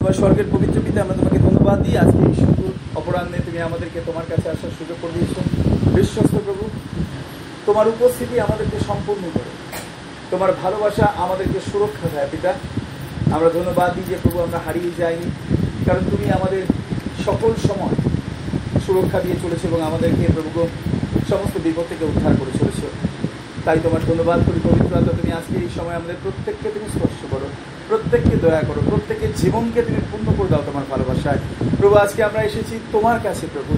তোমার স্বর্গের পবিত্র পিতা আমরা তোমাকে ধন্যবাদ দিই। আজকে এই শুক্র অপরাহ্নে তুমি আমাদেরকে তোমার কাছে আসার সুযোগ করে দিয়েছ। বিশ্বস্ত প্রভু, তোমার উপস্থিতি আমাদেরকে সম্পূর্ণ করে। তোমার ভালোবাসা আমাদেরকে সুরক্ষা দেয় পিতা। আমরা ধন্যবাদ দিই যে প্রভু, আমরা হারিয়ে যাইনি। কারণ তুমি আমাদের সকল সময় সুরক্ষা দিয়ে চলেছো এবং আমাদেরকে প্রভু সমস্ত বিপদ থেকে উদ্ধার করে চলেছো। তাই তোমার ধন্যবাদ করি পবিত্র তুমি আজকে এই সময় আমাদের প্রত্যেককে তুমি স্পর্শ করো। প্রত্যেককে দয়া করো প্রত্যেকের জীবনকে তুমি পূর্ণ করে দাও তোমার ভালোবাসায়। প্রভু, আজকে আমরা এসেছি তোমার কাছে, প্রভু।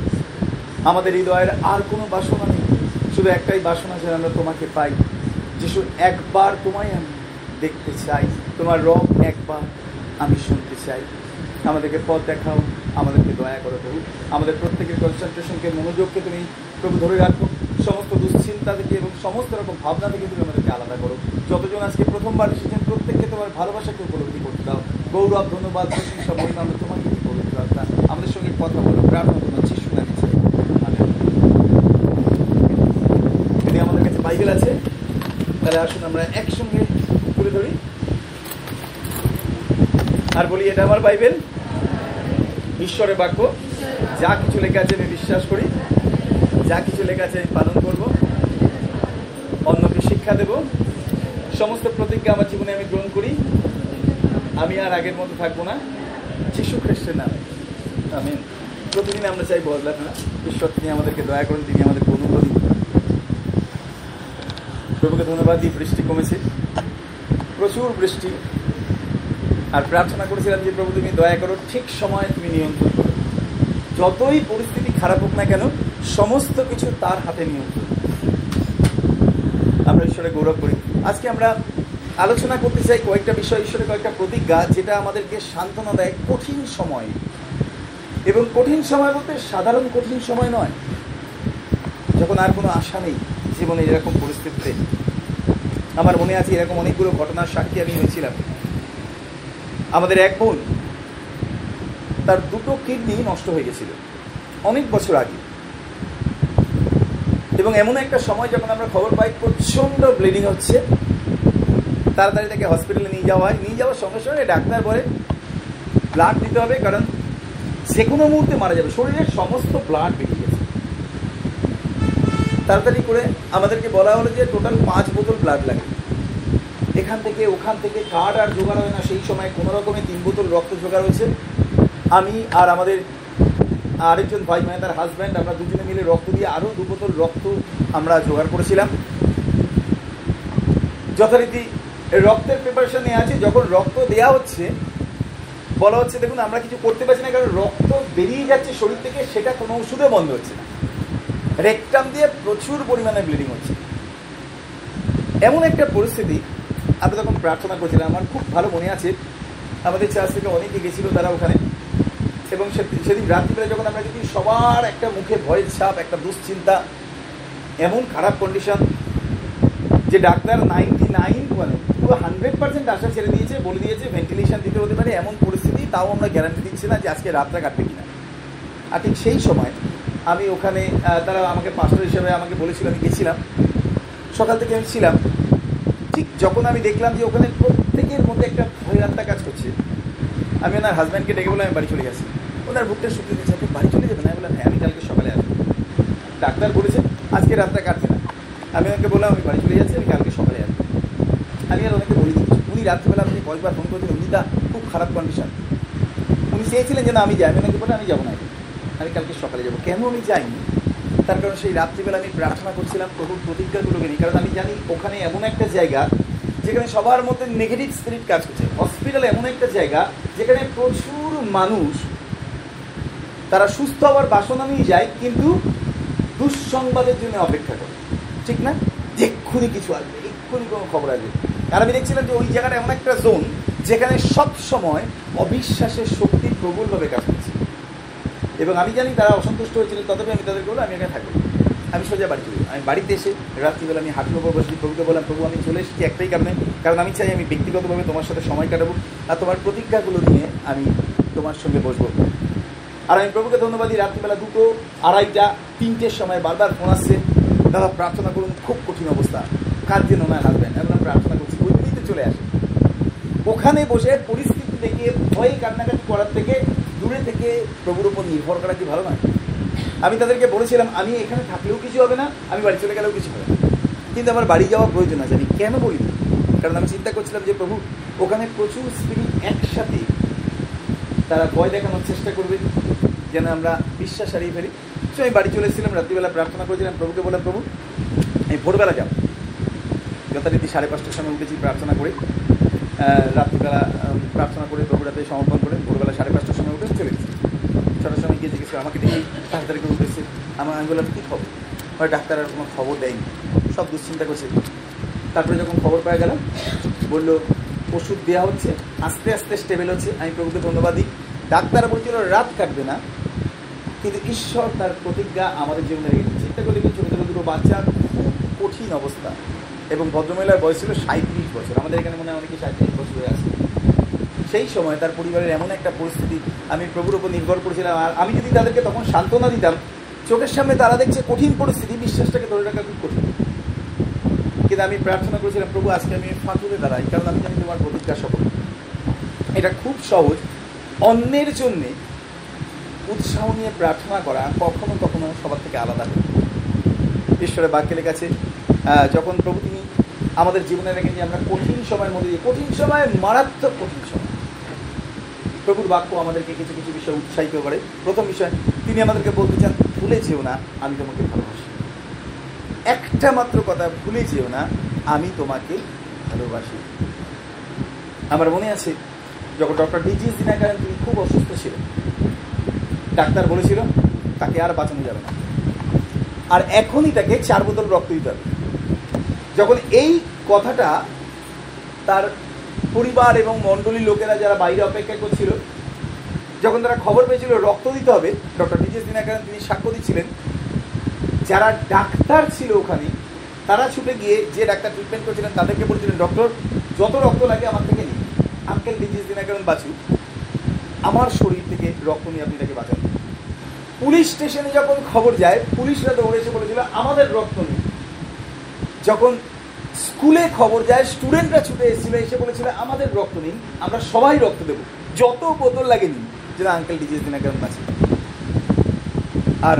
আমাদের হৃদয়ের আর কোনো বাসনা নেই। শুধু একটাই বাসনা যেন আমরা তোমাকে পাই। যিশু, একবার তোমায় আমি দেখতে চাই। তোমার রব একবার আমি শুনতে চাই। আমাদেরকে পথ দেখাও। আমাদেরকে দয়া করো প্রভু আমাদের প্রত্যেকের কনসেন্ট্রেশনকে মনোযোগকে তুমি প্রভু ধরে রাখো। সমস্ত দুশ্চিন্তা থেকে এবং সমস্ত রকম ভাবনা থেকে তুমি আমাদেরকে আলাদা করো। যতজন আজকে প্রথমবার এসেছেন, প্রত্যেককে তোমার ভালোবাসাকে উপলব্ধি করতে দাও। গৌরব, ধন্যবাদ, প্রশংসা, মহিমা, আমরা তোমাকে কি পবিত্র আত্মা আমাদের সঙ্গে কথা বলো, প্রার্থনা তোমার নামে চাই। আমেন। যদি আমাদের কাছে বাইবেল আছে, তাহলে আসুন আমরা একসঙ্গে তুলে ধরি। আর বলি, এটা আমার বাইবেল। ঈশ্বরের বাক্য, যা কিছু লেখা আছে আমি বিশ্বাস করি, যা কিছু লেখা আছে আমি পালন করব, অন্যকে শিক্ষা দেব, সমস্ত প্রতিজ্ঞা আমার জীবনে আমি গ্রহণ করি, আমি আর আগের মতো থাকব না। যিশু খ্রিস্টের নামে। আমি প্রতিদিন আমরা চাই বদলাত না। ঈশ্বর, তিনি আমাদেরকে দয়া করেন, তিনি আমাদেরকে অনুগ্রহ দিন প্রভুকে ধন্যবাদ দিই বৃষ্টি কমেছে। প্রচুর বৃষ্টি। আর প্রার্থনা করেছিলাম যে, প্রভু, তুমি দয়া করো, ঠিক সময় তুমি নিয়ন্ত্রণ করো। যতই পরিস্থিতি খারাপ হোক না কেন, সমস্ত কিছু তার হাতে নিয়ন্ত্রণ আমরা ঈশ্বরে গৌরব করি। আজকে আমরা আলোচনা করতে চাই কয়েকটা বিষয়, ঈশ্বরের কয়েকটা প্রতিজ্ঞা, যেটা আমাদেরকে সান্ত্বনা দেয় কঠিন সময়। এবং কঠিন সময় বলতে সাধারণ কঠিন সময় নয়। যখন আর কোনো আশা নেই জীবনে এরকম পরিস্থিতিতে। আমার মনে আছে এরকম অনেকগুলো ঘটনার সাক্ষী আমি হয়েছিলাম। আমাদের এক বোন, তার দুটো কিডনি নষ্ট হয়ে গেছিল, অনেক বছর আগে। এবং এমন একটা সময় যখন আমরা খবর পাই, প্রচণ্ড ব্লিডিং হচ্ছে, তাড়াতাড়ি তাকে হসপিটালে নিয়ে যাওয়া হয়। নিয়ে যাওয়ার সঙ্গে সঙ্গে ডাক্তার বলে ব্লাড দিতে হবে কারণ যে কোনো মুহূর্তে মারা যাবে। শরীরের সমস্ত ব্লাড বেরিয়ে গেছে। তাড়াতাড়ি করে আমাদেরকে বলা হলো যে টোটাল পাঁচ বোতল ব্লাড লাগে। এখান থেকে, ওখান থেকে কার্ড আর জোগাড় হয় না, সেই সময় কোনো রকমে তিন বোতল রক্ত জোগাড় হয়েছে। আমি আর আমাদের আরেকজন ভাই মানে তার হাজব্যান্ড আমরা দুজনে মিলে রক্ত দিয়ে আরও দু বোতল রক্ত আমরা জোগাড় করেছিলাম। যথারীতি রক্তের প্রিপারেশন নেওয়া আছে, যখন রক্ত দেওয়া হচ্ছে, বলা হচ্ছে, দেখুন, আমরা কিছু করতে পারছি না, কারণ রক্ত বেরিয়ে যাচ্ছে শরীর থেকে, সেটা কোনো ওষুধে বন্ধ হচ্ছে না। রেকটাম দিয়ে প্রচুর পরিমাণে ব্লিডিং হচ্ছে। এমন একটা পরিস্থিতি আমি তখন প্রার্থনা করছিলাম, আমার খুব ভালো মনে আছে, আমাদের চার্চ থেকে অনেকে গেছিল তারা ওখানে। এবং সেদিন রাত্রিবেলা যখন আমরা দেখি সবার একটা মুখে ভয়ের ছাপ, একটা দুশ্চিন্তা, এমন খারাপ কন্ডিশন যে ডাক্তার নাইনটি নাইন মানে পুরো হান্ড্রেড পার্সেন্ট আশা ছেড়ে দিয়েছে, বলে দিয়েছে ভেন্টিলেশন দিতে হতে পারে, এমন পরিস্থিতি, তাও আমরা গ্যারান্টি দিচ্ছি না যে আজকে রাতটা কাটবে কিনা। আর ঠিক সেই সময় আমি ওখানে তারা আমাকে পাস্টার হিসেবে আমাকে বলেছিল, আমি গেছিলাম। সকাল থেকে আমি ছিলাম। ঠিক যখন আমি দেখলাম যে ওখানে প্রত্যেকের মধ্যে একটা ভয় আত্মা কাজ করছে, আমি ওনার হাজব্যান্ডকে ডেকে বলে আমি বাড়ি চলে গেছি। ওনার বুকটা শুকিয়ে দিয়েছে আপনি বাড়ি চলে যাবেন? আমি বললাম হ্যাঁ আমি কালকে সকালে আসব। ডাক্তার বলেছে, আজকে রাতটা কাটবে না। আমি ওনাকে বললাম, আমি বাড়ি চলে যাচ্ছি, আমি কালকে সকালে আসব। আমি আর ওনাকে বলে উনি রাত্রিবেলা আপনি কয়েকবার ফোন করেছিলেন উনি দা খুব খারাপ কন্ডিশন উনি চেয়েছিলেন যে, না, আমি যাই। আমি ওনাকে বলে আমি যাব না আমি কালকে সকালে যাব। কেন আমি যাইনি? তার কারণ সেই রাত্রিবেলা আমি প্রার্থনা করছিলাম প্রভুর প্রতিজ্ঞাগুলোকে নিয়ে। কারণ আমি জানি ওখানে এমন একটা জায়গা যেখানে সবার মধ্যে নেগেটিভ স্পিরিট কাজ করছে। হসপিটাল এমন একটা জায়গা যেখানে প্রচুর মানুষ, তারা সুস্থ হওয়ার বাসনা নিয়ে যায়, কিন্তু দুঃসংবাদের জন্য অপেক্ষা করে। ঠিক না? এক্ষুনি কিছু আসবে, এক্ষুনি কোনো খবর আসবে। আর আমি দেখছিলাম যে ওই জায়গাটা এমন একটা জোন যেখানে সব সময় অবিশ্বাসের শক্তি প্রবলভাবে কাজ করছে এবং আমি জানি তারা অসন্তুষ্ট হয়েছিলেন তথাপি আমি তাদেরকে বললাম, আমি এখানে থাকব আমি সোজা বাড়ি চলে আমি বাড়িতে এসে রাত্রিবেলা আমি হাঁটুর উপর বসে প্রভুকে বললাম, প্রভু, আমি চলে এসেছি একটাই কারণে। কারণ আমি চাই আমি ব্যক্তিগতভাবে তোমার সাথে সময় কাটাবো আর তোমার প্রতিজ্ঞাগুলো নিয়ে আমি তোমার সঙ্গে বসবো। আর আমি প্রভুকে ধন্যবাদ দিই, রাত্রিবেলা দুটো আড়াইটা, তিনটের সময় বারবার ফোন আসছে। দাদা প্রার্থনা করুন, খুব কঠিন অবস্থা। কার জন্য ওনার হাজব্যান্ড, এখন আমি প্রার্থনা করছি, ওই চলে আসে। ওখানে বসে পরিস্থিতি থেকে ভয়ে কান্নাকাটি করার থেকে দূরে থেকে প্রভুর উপর নির্ভর করা কি ভালো নয়? আমি তাদেরকে বলেছিলাম, আমি এখানে থাকলেও কিছু হবে না, আমি বাড়ি চলে গেলেও কিছু হবে না। কিন্তু আমার বাড়ি যাওয়া প্রয়োজন আছে, আমি কেন বলি? কারণ আমি চিন্তা করছিলাম যে, প্রভু, ওখানে প্রচুর স্পিরিট একসাথে তারা ভয় দেখানোর চেষ্টা করবে, যেন আমরা বিশ্বাস হারিয়ে ফেলি। সো আমি বাড়ি চলে এসেছিলাম, রাত্রিবেলা প্রার্থনা করেছিলাম, প্রভুকে বললাম, প্রভু আমি ভোরবেলা যাব যথারীতি সাড়ে পাঁচটার সময় উঠেছি, প্রার্থনা করে। রাত্রিবেলা প্রার্থনা করে প্রভুর হাতে সমর্পণ করে ভোরবেলা সাড়ে পাঁচটার উঠে চলে গেছি ছটার সময় গিয়ে জিজ্ঞেস আমাকে দেখি তাড়াতাড়ি করে উঠেছে আমার আমি কী খবর? হয় ডাক্তার আর কোনো খবর দেয়নি। সব দুশ্চিন্তা করছে। তারপরে যখন খবর পাওয়া গেল, বলল, ওষুধ দেওয়া হচ্ছে, আস্তে আস্তে স্টেবল হচ্ছে। আমি প্রভুকে ধন্যবাদ। দিই ডাক্তার বলছিল, রাত কাটবে না। কিন্তু ঈশ্বর তার প্রতিজ্ঞা আমাদের জীবনে রেখে দিচ্ছে। চিন্তা করলে ছোটো ছোটো দুটো বাচ্চা খুব কঠিন অবস্থা। এবং ভদ্রমহিলার বয়স ছিল সাঁত্রিশ বছর। আমাদের এখানে মনে হয় অনেকে সাঁত্রিশ বছর হয়ে আছে। সেই সময় তার পরিবারের এমন একটা পরিস্থিতি, আমি প্রভুর উপর নির্ভর করেছিলাম, আর আমি যদি তাদেরকে তখন সান্ত্বনা দিতাম, চোখের সামনে তারা দেখছে কঠিন পরিস্থিতি, বিশ্বাসটাকে ধরে রাখা খুব কঠিন। কিন্তু আমি প্রার্থনা করেছিলাম, প্রভু, আজকে আমি ফাঁকুরে দাঁড়াই, কারণ আমি জানি তোমার প্রতিজ্ঞা সফল। এটা খুব সহজ। অন্যের জন্যে উৎসাহ নিয়ে প্রার্থনা করা কখনো কখনো সবার থেকে আলাদা ঈশ্বরের বাক্যের কাছে যখন প্রভু তিনি আমাদের জীবনে রেখে যে আমরা কঠিন সময়ের মধ্যে দিয়ে, কঠিন সময় মারাত্মক কঠিন সময় প্রভুর বাক্য আমাদেরকে কিছু কিছু বিষয় উৎসাহিত করে। প্রথম বিষয়, তিনি আমাদেরকে বলতে চান ভুলে যেও না, আমি তোমাকে ভালোবাসি। একটা মাত্র কথা ভুলে যেও না, আমি তোমাকে ভালোবাসি। আমার মনে আছে, যখন ডক্টর ডিজিএস দিনাকারণ তিনি খুব অসুস্থ ছিলেন, ডাক্তার বলেছিল, তাকে আর বাঁচানো যাবে না। আর এখনই তাকে চার বোতল রক্ত দিতে হবে। যখন এই কথাটা তার পরিবার এবং মণ্ডলী লোকেরা যারা বাইরে অপেক্ষা করছিল, যখন তারা খবর পেয়েছিল রক্ত দিতে হবে, ডক্টর ডিজেস দিনাকারণ তিনি সাক্ষ্য দিচ্ছিলেন, যারা ডাক্তার ছিল ওখানে, তারা ছুটে গিয়ে যে ডাক্তার ট্রিটমেন্ট করছিলেন তাদেরকে বলছিলেন, ডক্টর, যত রক্ত লাগে আমার থেকে নিন। আঙ্কেল ডিজিস দিনাকারণ বাঁচু আমার শরীর থেকে রক্ত নিয়ে আপনি তাকে বাঁচান। পুলিশ স্টেশনে যখন খবর যায়, পুলিশরা দৌড়ে এসে বলেছিল, আমাদের রক্ত নেই। যখন স্কুলে খবর যায় স্টুডেন্টরা ছুটে এসেছিল এসে বলেছিল, আমাদের রক্ত নিন আমরা সবাই রক্ত দেবো। যত বোতল লাগে নিন যেন আঙ্কেল ডিজিস দিনাকারণ বাঁচে। আর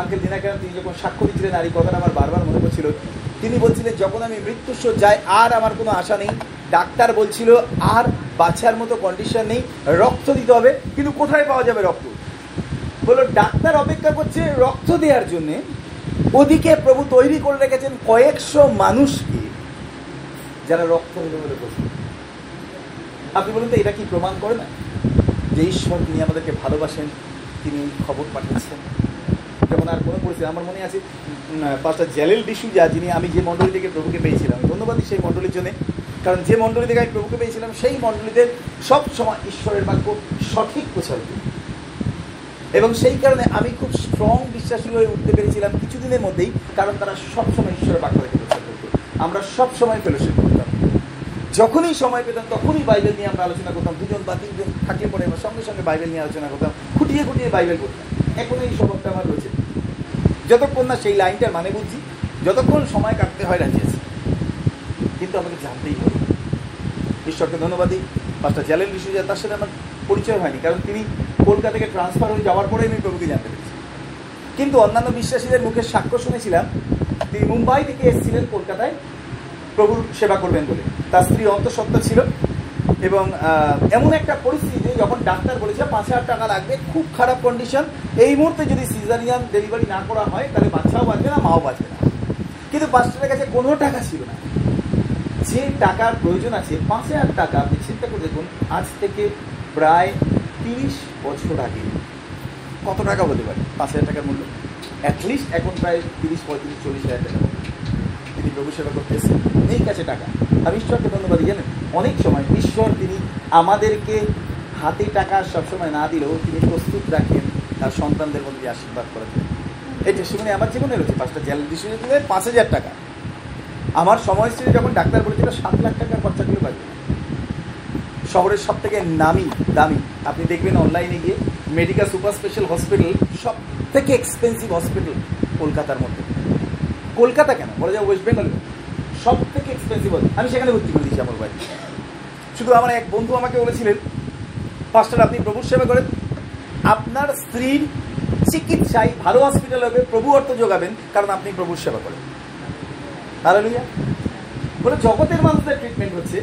আঙ্কেল দিনাকারণ তিনি যখন সাক্ষ্য দিচ্ছিলেন, আর এই কথাটা আমার বারবার মনে করছিল তিনি বলছিলেন, যখন আমি মৃত্যুর যাই আর আমার কোনো আশা নেই। ডাক্তার বলছিল, আর বাচ্চার মতো কন্ডিশন নেই, রক্ত দিতে হবে, কিন্তু কোথায় পাওয়া যাবে রক্ত? বলল, ডাক্তার অপেক্ষা করছে রক্ত দেওয়ার জন্যে। ওদিকে প্রভু তৈরি করে রেখেছেন কয়েকশো মানুষকে। যারা রক্ত দেবে বলে প্রস্তুত আপনি বলুন তো এটা কি প্রমাণ করে না যে ঈশ্বর তিনি আমাদেরকে ভালোবাসেন, তিনি খবর পাঠিয়েছেন? যেমন আর কোনো পরিস্থিতি, আমার মনে আছে পাঁচটা জ্যালেল ডিসুজা যিনি আমি যে মণ্ডলী থেকে প্রভুকে পেয়েছিলাম। ধন্যবাদই সেই মণ্ডলীর জন্য। কারণ যে মণ্ডলী থেকে আমি প্রভুকে পেয়েছিলাম, সেই মণ্ডলীতে সব সময় ঈশ্বরের বাক্য সঠিক প্রচার করি। এবং সেই কারণে আমি খুব স্ট্রং বিশ্বাসী হয়ে উঠতে পেরেছিলাম কিছুদিনের মধ্যেই, কারণ তারা সবসময় ঈশ্বরের বাক্য রেখে প্রচার করতো। আমরা সব সময় ফেলোশিপ যখনই সময় পেতাম, তখনই বাইবেল নিয়ে আমরা আলোচনা করতাম। দুজন বা তিনজন থাকলে পরে আমরা সঙ্গে সঙ্গে বাইবেল নিয়ে আলোচনা করতাম। খুঁটিয়ে খুঁটিয়ে বাইবেল করতাম এখন এই স্বভাবটা আমার রয়েছে। যতক্ষণ না সেই লাইনটার মানে বুঝছি, যতক্ষণ সময় কাটতে হয় রাজি আছি। কিন্তু আমাকে জানতেই হবে। ঈশ্বরকে ধন্যবাদ দিই। পাঁচটা জ্যালেন ডিসুজা তার সাথে আমার পরিচয় হয়নি, কারণ তিনি কলকাতা থেকে ট্রান্সফার হয়ে যাওয়ার পরে আমি প্রভুকে জানতে পেরেছি। কিন্তু অন্যান্য বিশ্বাসীদের মুখে সাক্ষ্য শুনেছিলাম, তিনি মুম্বাই থেকে এসেছিলেন কলকাতায়। প্রভুর সেবা করবেন বলে। তার স্ত্রী অন্তঃসত্ত্বা ছিল এবং এমন একটা পরিস্থিতিতে যখন ডাক্তার বলেছে পাঁচ হাজার টাকা লাগবে, খুব খারাপ কন্ডিশন এই মুহূর্তে যদি সিজারিয়ান ডেলিভারি না করা হয়, তাহলে বাচ্চাও বাঁচবে না, মাও বাঁচবে না। কিন্তু বাচ্চাটার কাছে কোনো টাকা ছিল না। যে টাকার প্রয়োজন আছে, পাঁচ হাজার টাকা আপনি চিন্তা করে দেখুন, আজ থেকে প্রায় তিরিশ বছর আগে। কত টাকা হতে পারে পাঁচ হাজার টাকার মূল্য? অ্যাটলিস্ট এখন প্রায় তিরিশ, পঁয়ত্রিশ, চল্লিশ হাজার টাকা। তিনি প্রভু সেবা করতেছেন নেই কাছে টাকা। আমি ঈশ্বরকে ধন্যবাদ জানেন, অনেক সময় ঈশ্বর তিনি আমাদেরকে হাতে টাকা সবসময় না দিলেও তিনি প্রস্তুত রাখেন, তার সন্তানদের মধ্যে আশীর্বাদ করেন এটা শুনে আমার জীবনে রয়েছে পাঁচটা জেল ডিসিশনে পাঁচ হাজার টাকা। আমার সময় ছিল যখন ডাক্তার বলেছিল সাত লাখ টাকা খরচা করে পারবে শহরের সব থেকে নামি, দামি। আপনি দেখবেন অনলাইনে গিয়ে মেডিকেল সুপার স্পেশাল হসপিটাল সব থেকে এক্সপেন্সিভ হসপিটাল কলকাতার মধ্যে। কলকাতা কেন? বলা যায় ওয়েস্ট বেঙ্গল সব থেকে এক্সপেন্সিভ আমি সেখানে ভর্তি করে দিয়েছি আমার বাড়ি শুধু আমার এক বন্ধু আমাকে বলেছিলেন পাঁচটার আপনি প্রভুর সেবা করেন। আপনার স্ত্রীর চিকিৎসায় ভালো হসপিটাল হবে, প্রভু অর্থ যোগাবেন, কারণ আপনি প্রভুর সেবা করেন। তাহলে বলে, জগতের মানুষদের ট্রিটমেন্ট হচ্ছে,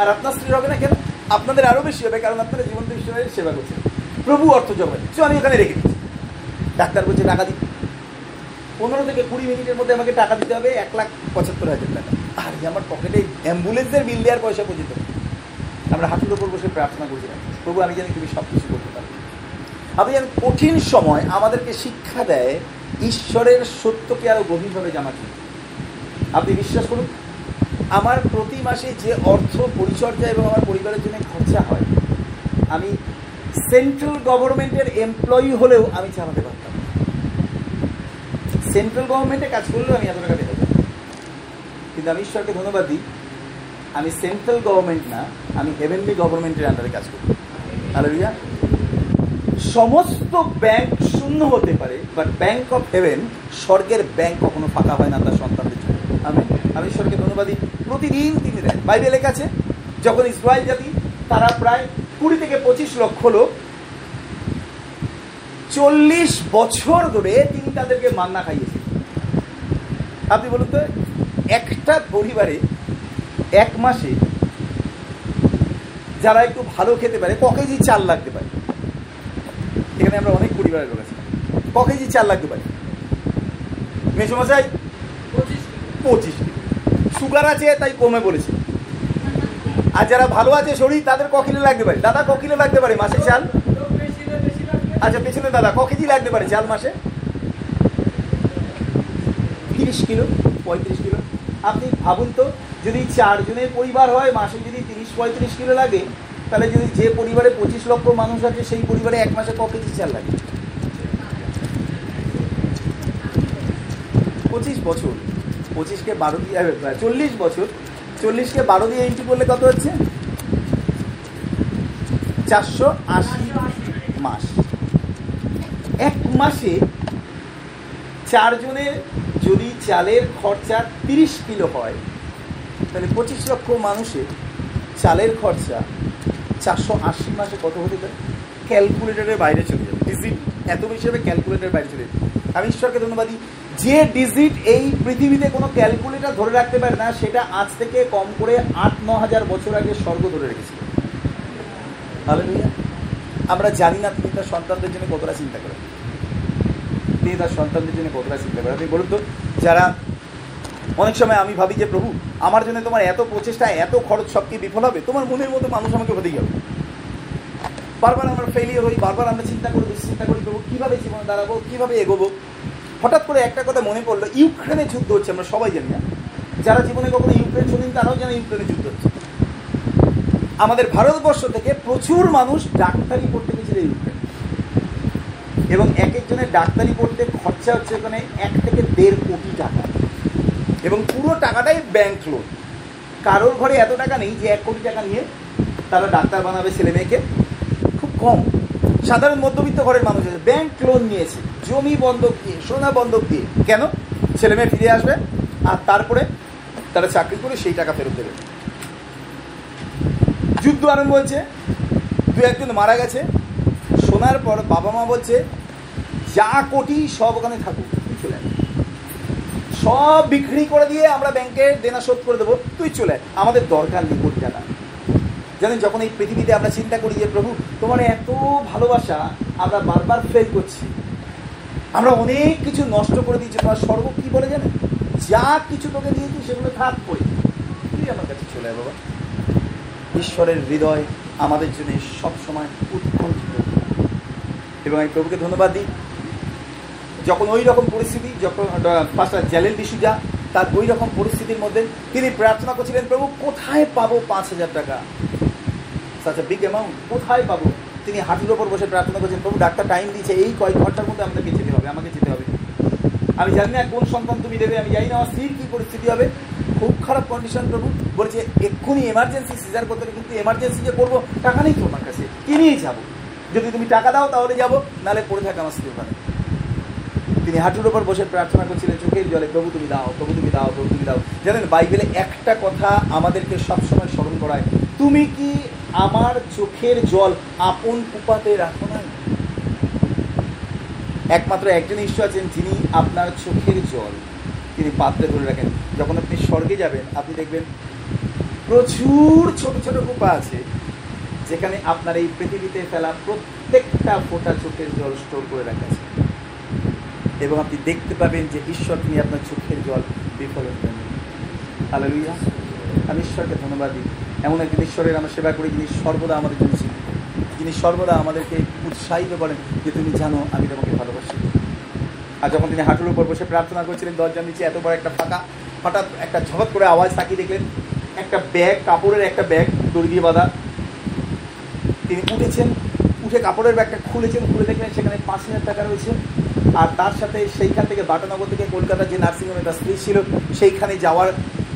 আর আপনার স্ত্রীর হবে না কেন? আপনাদের আরও বেশি হবে, কারণ আপনারা জীবন্ত সেবা করছেন। প্রভু অর্থ জমাবেন চো আমি ওখানে রেখে দিচ্ছি ডাক্তার বলছে, টাকা দিই পনেরো থেকে কুড়ি মিনিটের মধ্যে আমাকে টাকা দিতে হবে, এক লাখ পঁচাত্তর হাজার টাকা। আর যে আমার পকেটে অ্যাম্বুলেন্সের বিল দেওয়ার পয়সা পর্যন্ত। আমরা হাঁটুর ওপর বসে প্রার্থনা করছিলাম প্রভু আমি জানি তুমি সব কিছু করতে পারো। আপনি জানেন কঠিন সময় আমাদেরকে শিক্ষা দেয়, ঈশ্বরের সত্যকে আরও গভীরভাবে জানা আপনি বিশ্বাস করুন, আমার প্রতি মাসে যে অর্থ পরিচর্যা এবং আমার পরিবারের জন্য খরচা হয়, আমি সেন্ট্রাল গভর্নমেন্টের এমপ্লয়ি হলেও আমি চালাতে পারতাম সেন্ট্রাল গভর্নমেন্টে কাজ করলেও আমি এত টাকা পারতাম কিন্তু আমি ঈশ্বরকে ধন্যবাদ দিই, আমি সেন্ট্রাল গভর্নমেন্ট না, আমি হেভেনলি গভর্নমেন্টের আন্ডারে কাজ করি। হালেলুয়া সমস্ত ব্যাংক শূন্য হতে পারে বাট ব্যাংক অফ হেভেন স্বর্গের ব্যাংক কখনো ফাঁকা হয় না তার সন্তানদের জন্য। আমি আমি ঈশ্বরকে ধন্যবাদ দিই। প্রতিদিন তিনি দেন। বাইবেলের কাছে যখন ইসরায়েল জাতি, তারা প্রায় কুড়ি থেকে পঁচিশ লক্ষ লোক চল্লিশ বছর ধরে তিনি তাদেরকে মান্না খাইয়েছেন। আপনি বলুন তো একটা পরিবারে এক মাসে যারা একটু ভালো খেতে পারে ক কেজি চাল লাগতে পারে? এখানে আমরা অনেক পরিবারের লোক আছি। ক কেজি চাল লাগতে পারে? মেসমশাই? পঁচিশ সুগার আছে তাই কমে বলেছে। আর যারা ভালো আছে শরীর তাদের ক কিলো লাগতে পারে? দাদা ক কিলো লাগতে পারে মাসে চাল? আচ্ছা পেছনে দাদা ক কেজি লাগতে পারে চাল মাসে? তিরিশ কিলো, পঁয়ত্রিশ কিলো। আপনি ভাবুন তো, যদি চারজনের পরিবার হয়, মাসে যদি তিরিশ, পঁয়ত্রিশ কিলো লাগে, তাহলে যদি যে পরিবারে পঁচিশ লক্ষ মানুষ আছে, সেই পরিবারে এক মাসে ক কেজি চাল লাগে? পঁচিশ বছর, পঁচিশকে বারো দিয়ে চল্লিশ বছর, চল্লিশকে বারো দিয়ে এন্ট্রি করলে কত হচ্ছে? চারশো আশি মাস। মাসে চারজনের যদি চালের খরচা তিরিশ কিলো হয়, তাহলে পঁচিশ লক্ষ মানুষের চালের খরচা চারশো আশি মাসে কত হতে পারে? ক্যালকুলেটরের বাইরে চলে যাবে। ডিজিট এত হবে ক্যালকুলেটরের বাইরে চলে যাবে। আমি ঈশ্বরকে ধন্যবাদ যে ডিজিট এই পৃথিবীতে কোনো ক্যালকুলেটর ধরে রাখতে পারে না, সেটা আজ থেকে কম করে আট, ন হাজার বছর আগে স্বর্গ ধরে রেখেছিল। আমরা জানি না তিনি তার সন্তানদের জন্য কতটা চিন্তা করেন তিনি তার সন্তানদের জন্য কতটা চিন্তা করেন আপনি বলুন তো, যারা অনেক সময় আমি ভাবি যে, প্রভু, আমার জন্য তোমার এত প্রচেষ্টা, এত খরচ সব কি বিফল হবে? তোমার মনের মতো মানুষ আমাকে হতেই হবে বারবার আমরা ফেলিয়ার হই, বারবার আমরা চিন্তা করি চিন্তা করি, প্রভু, কীভাবে জীবনে দাঁড়াবো? কীভাবে এগোবো? হঠাৎ করে একটা কথা মনে পড়ল, ইউক্রেনে যুদ্ধ হচ্ছে, আমরা সবাই জানি না। যারা জীবনে কখনো ইউক্রেন শুনেন তারাও জানে ইউক্রেনে যুদ্ধ হচ্ছে। আমাদের ভারতবর্ষ থেকে প্রচুর মানুষ ডাক্তারি পড়তে গেছিল ইউক্রেন। এবং এক একজনের ডাক্তারি পড়তে খরচা হচ্ছে ওখানে এক থেকে দেড় কোটি টাকা। এবং পুরো টাকাটাই ব্যাংক লোন কারোর ঘরে এত টাকা নেই যে এক কোটি টাকা নিয়ে তারা ডাক্তার বানাবে ছেলে মেয়েকে। খুব কম। সাধারণ মধ্যবিত্ত ঘরের মানুষ আছে। ব্যাংক লোন নিয়েছে। জমি বন্ধক দিয়ে, সোনা বন্ধক দিয়ে। কেন? ছেলে মেয়ে ফিরে আসবে আর তারপরে তারা চাকরি করে সেই টাকা ফেরত দেবে। যুদ্ধ আরম্ভ হয়েছে। দু একজন মারা গেছে। শোনার পর বাবা মা বলছে যা কোটি সব ওখানে থাকুক, তুই চলে। সব বিক্রি করে দিয়ে আমরা ব্যাংকের দেনা শোধ করে দেবো, তুই চলে। আমাদের দরকার নেই কোটি টাকা জানেন, যখন এই পৃথিবীতে আমরা চিন্তা করি যে, প্রভু, তোমার এত ভালোবাসা, আমরা বারবার ফেল করছি। আমরা অনেক কিছু নষ্ট করে দিয়েছি, তোমার স্বর্গ কী বলে জানেন? যা কিছু তোকে দিয়েছি, সেগুলো থাক করি তুই আমার কাছে চলে বাবা। ঈশ্বরের হৃদয় আমাদের জন্য সবসময় উৎকণ্ঠিত। এবং আমি প্রভুকে ধন্যবাদ দিই। যখন ওই রকম পরিস্থিতি, যখন পাঁচটা জ্যালেল ডিসুজা তার ওই রকম পরিস্থিতির মধ্যে তিনি প্রার্থনা করছিলেন, প্রভু, কোথায় পাবো পাঁচ হাজার টাকা? সাচ বিগ অ্যামাউন্ট কোথায় পাবো? তিনি হাঁটুর ওপর বসে প্রার্থনা করছেন, প্রভু, ডাক্তার টাইম দিয়েছে, এই কয়েক ঘণ্টার মধ্যে আমাদেরকে যেতে হবে, আমাকে যেতে হবে। আমি জানি না কোন সন্তান তুমি দেবে, আমি জানি না আমার স্ত্রীর কী পরিস্থিতি হবে। খুব খারাপ কন্ডিশন প্রভু। বলছে, এক্ষুনি এমার্জেন্সি সিজার করতে হবে, কিন্তু এমার্জেন্সি যে করব, টাকা নেই তোমার কাছে। কি নিয়ে যাব? যদি তুমি টাকা দাও, তাহলে যাব, নাহলে পড়ে থাকে আমার স্ত্রী ওখানে। তিনি হাঁটুর ওপর বসে প্রার্থনা করছিলেন, চোখের জলে প্রভু তুমি দাও, প্রভু তুমি দাও, প্রভু তুমি দাও। জানেন, বাইবেলে একটা কথা আমাদেরকে সবসময় স্মরণ করায়, তুমি কি আমার চোখের জল আপন কুপাতে রাখো না একমাত্র একজন ঈশ্বর আছেন, যিনি আপনার চোখের জল, তিনি পাত্রে ধরে রাখেন। যখন আপনি স্বর্গে যাবেন, আপনি দেখবেন প্রচুর ছোট ছোট কূপা আছে, যেখানে আপনার এই পৃথিবীতে ফেলা প্রত্যেকটা ফোটা চোখের জল স্টোর করে রাখা আছে। এবং আপনি দেখতে পাবেন যে ঈশ্বর তিনি আপনার চোখের জল বিফল হতেন হালেলুইয়া আমি ঈশ্বরকে ধন্যবাদ দিই। এমন একজন ঈশ্বরের আমরা সেবা করি যিনি সর্বদা আমাদের জন্য ছিলেন। যিনি সর্বদা আমাদেরকে উৎসাহিত করেন যে তুমি জানো, আমি তোমাকে ভালোবাসি। আর যখন তিনি হাঁটুর উপর বসে প্রার্থনা করছিলেন, দরজার নিচে এত বড় একটা ফাঁকা, হঠাৎ একটা ঝপত করে আওয়াজ তাকিয়ে দেখলেন, একটা ব্যাগ, কাপড়ের একটা ব্যাগ, দড়ি দিয়ে বাঁধা। তিনি উঠেছেন, উঠে কাপড়ের ব্যাগটা খুলেছেন, খুলে দেখলেন সেখানে পাঁচ হাজার টাকা রয়েছে। আর তার সাথে সেইখান থেকে বাটানগর থেকে কলকাতার যে নার্সিংহোমে তার স্ত্রী ছিল, সেইখানে যাওয়ার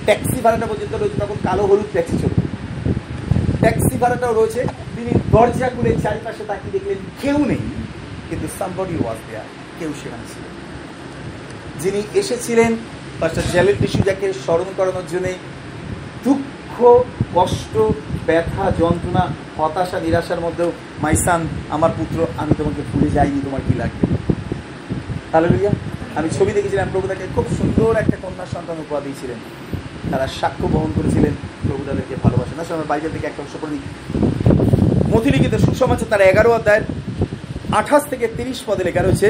ট্যাক্সি ভাড়াটা পর্যন্ত রয়েছে তখন কালো হলুদ ট্যাক্সি চলবে ট্যাক্সি ভাড়াটাও রয়েছে। তিনি দরজা খুলে চারিপাশে তাকিয়ে দেখলেন কেউ নেই, কিন্তু সাম্বডি ওয়াজ দেয়া কেউ সেখানে ছিল যিনি এসেছিলেন পাস্টার জ্যালেট ডিসুজাকে স্মরণ করানোর জন্যে দুঃখ, কষ্ট, ব্যথা, যন্ত্রণা, হতাশা, নিরাশার মধ্যেও মাইসান আমার পুত্র, আমি তোমাকে ভুলে যাইনি, তোমার কি লাগবে? তাহলে লইয়া আমি ছবি দেখেছিলাম, প্রভু তাকে খুব সুন্দর একটা কন্যা সন্তান উপহার দিয়েছিলেন। তারা সাক্ষ্য বহন করেছিলেন, প্রভু তাদেরকে ভালোবাসেন। না সময় বাইরের দিকে একটা অংশ করে নিই। মথিলিখিত সুসমাচার তার এগারো অধ্যায়ের আঠাশ থেকে তিরিশ পদে লেখা রয়েছে।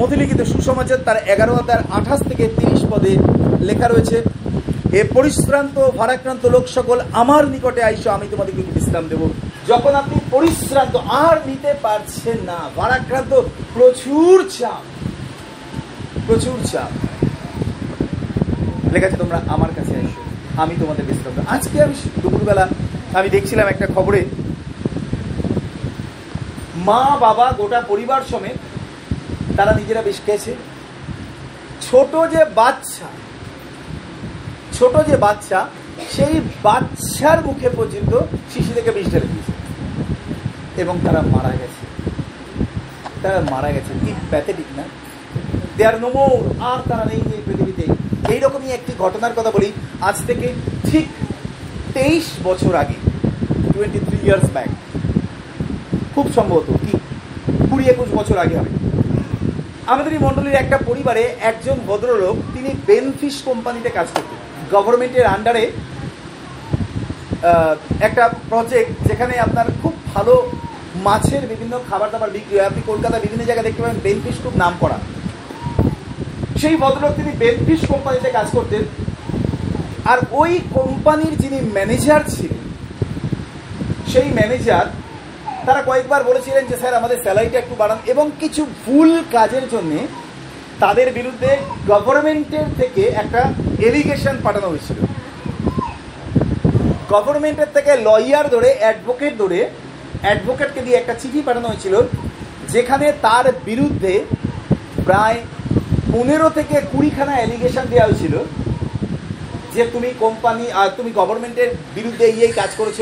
মথিলিখিত সুসমাচার তার এগারো অধ্যায়ের আঠাশ থেকে তিরিশ পদে লেখা রয়েছে এ পরিশ্রান্ত ভারাক্রান্ত লোক সকল, আমার নিকটে আইসো, আমি তোমাদেরকে বিশ্রাম দেব। যখন আপনি পরিশ্রান্ত, আর নিতে পারছেন না, ভারাক্রান্ত প্রচুর চাপ। প্রচুর চাপ। লেখা তোমরা আমার কাছে এসো, আমি তোমাদের বিশ্রাম আজকে আমি দুপুরবেলা আমি দেখছিলাম একটা খবরে, মা, বাবা, গোটা পরিবার সমেত তারা নিজেরা বেশ গেছে। ছোট যে বাচ্চা, ছোট যে বাচ্চা, সেই বাচ্চার মুখে পর্যন্ত শিশু থেকে বিষ ঢেলে দিয়েছে। এবং তারা মারা গেছে। তারা মারা গেছে। কি প্যাথেটিক না? দে আর নো মোর আর তারা নেই এই পৃথিবীতে। এইরকমই একটি ঘটনার কথা বলি। আজ থেকে ঠিক তেইশ বছর আগে টোয়েন্টি থ্রি ইয়ার্স ব্যাক খুব সম্ভবত কি, কুড়ি একুশ বছর আগে হবে। আমাদের এই মণ্ডলীর একটা পরিবারে একজন ভদ্রলোক, তিনি বেনফিশ কোম্পানিতে কাজ করতেন। গভর্নমেন্টের আন্ডারে একটা প্রজেক্ট যেখানে আপনার খুব ভালো মাছের বিভিন্ন খাবার দাবার বিক্রি হয়। আপনি কলকাতা বিভিন্ন জায়গায় দেখতে পাবেন বেনফিশ খুব নাম করা। সেই ভদ্রলোক তিনি বেনফিশ কোম্পানিতে কাজ করতেন। আর ওই কোম্পানির যিনি ম্যানেজার ছিলেন, সেই ম্যানেজার তারা কয়েকবার বলেছিলেন যে, স্যার, আমাদের স্যালারিটা একটু বাড়ান। এবং কিছু ভুল কাজের জন্য তাদের বিরুদ্ধে গভর্নমেন্টের থেকে একটা এলিগেশন পাঠানো হয়েছিল। গভর্নমেন্টের থেকে লয়ার ধরে অ্যাডভোকেট ধরে অ্যাডভোকেটকে দিয়ে একটা চিঠি পাঠানো হয়েছিল, যেখানে তার বিরুদ্ধে প্রায় পনেরো থেকে কুড়িখানা অ্যালিগেশন দেওয়া হয়েছিল যে তুমি কোম্পানি আর তুমি গভর্নমেন্টের বিরুদ্ধে এই কাজ করেছ,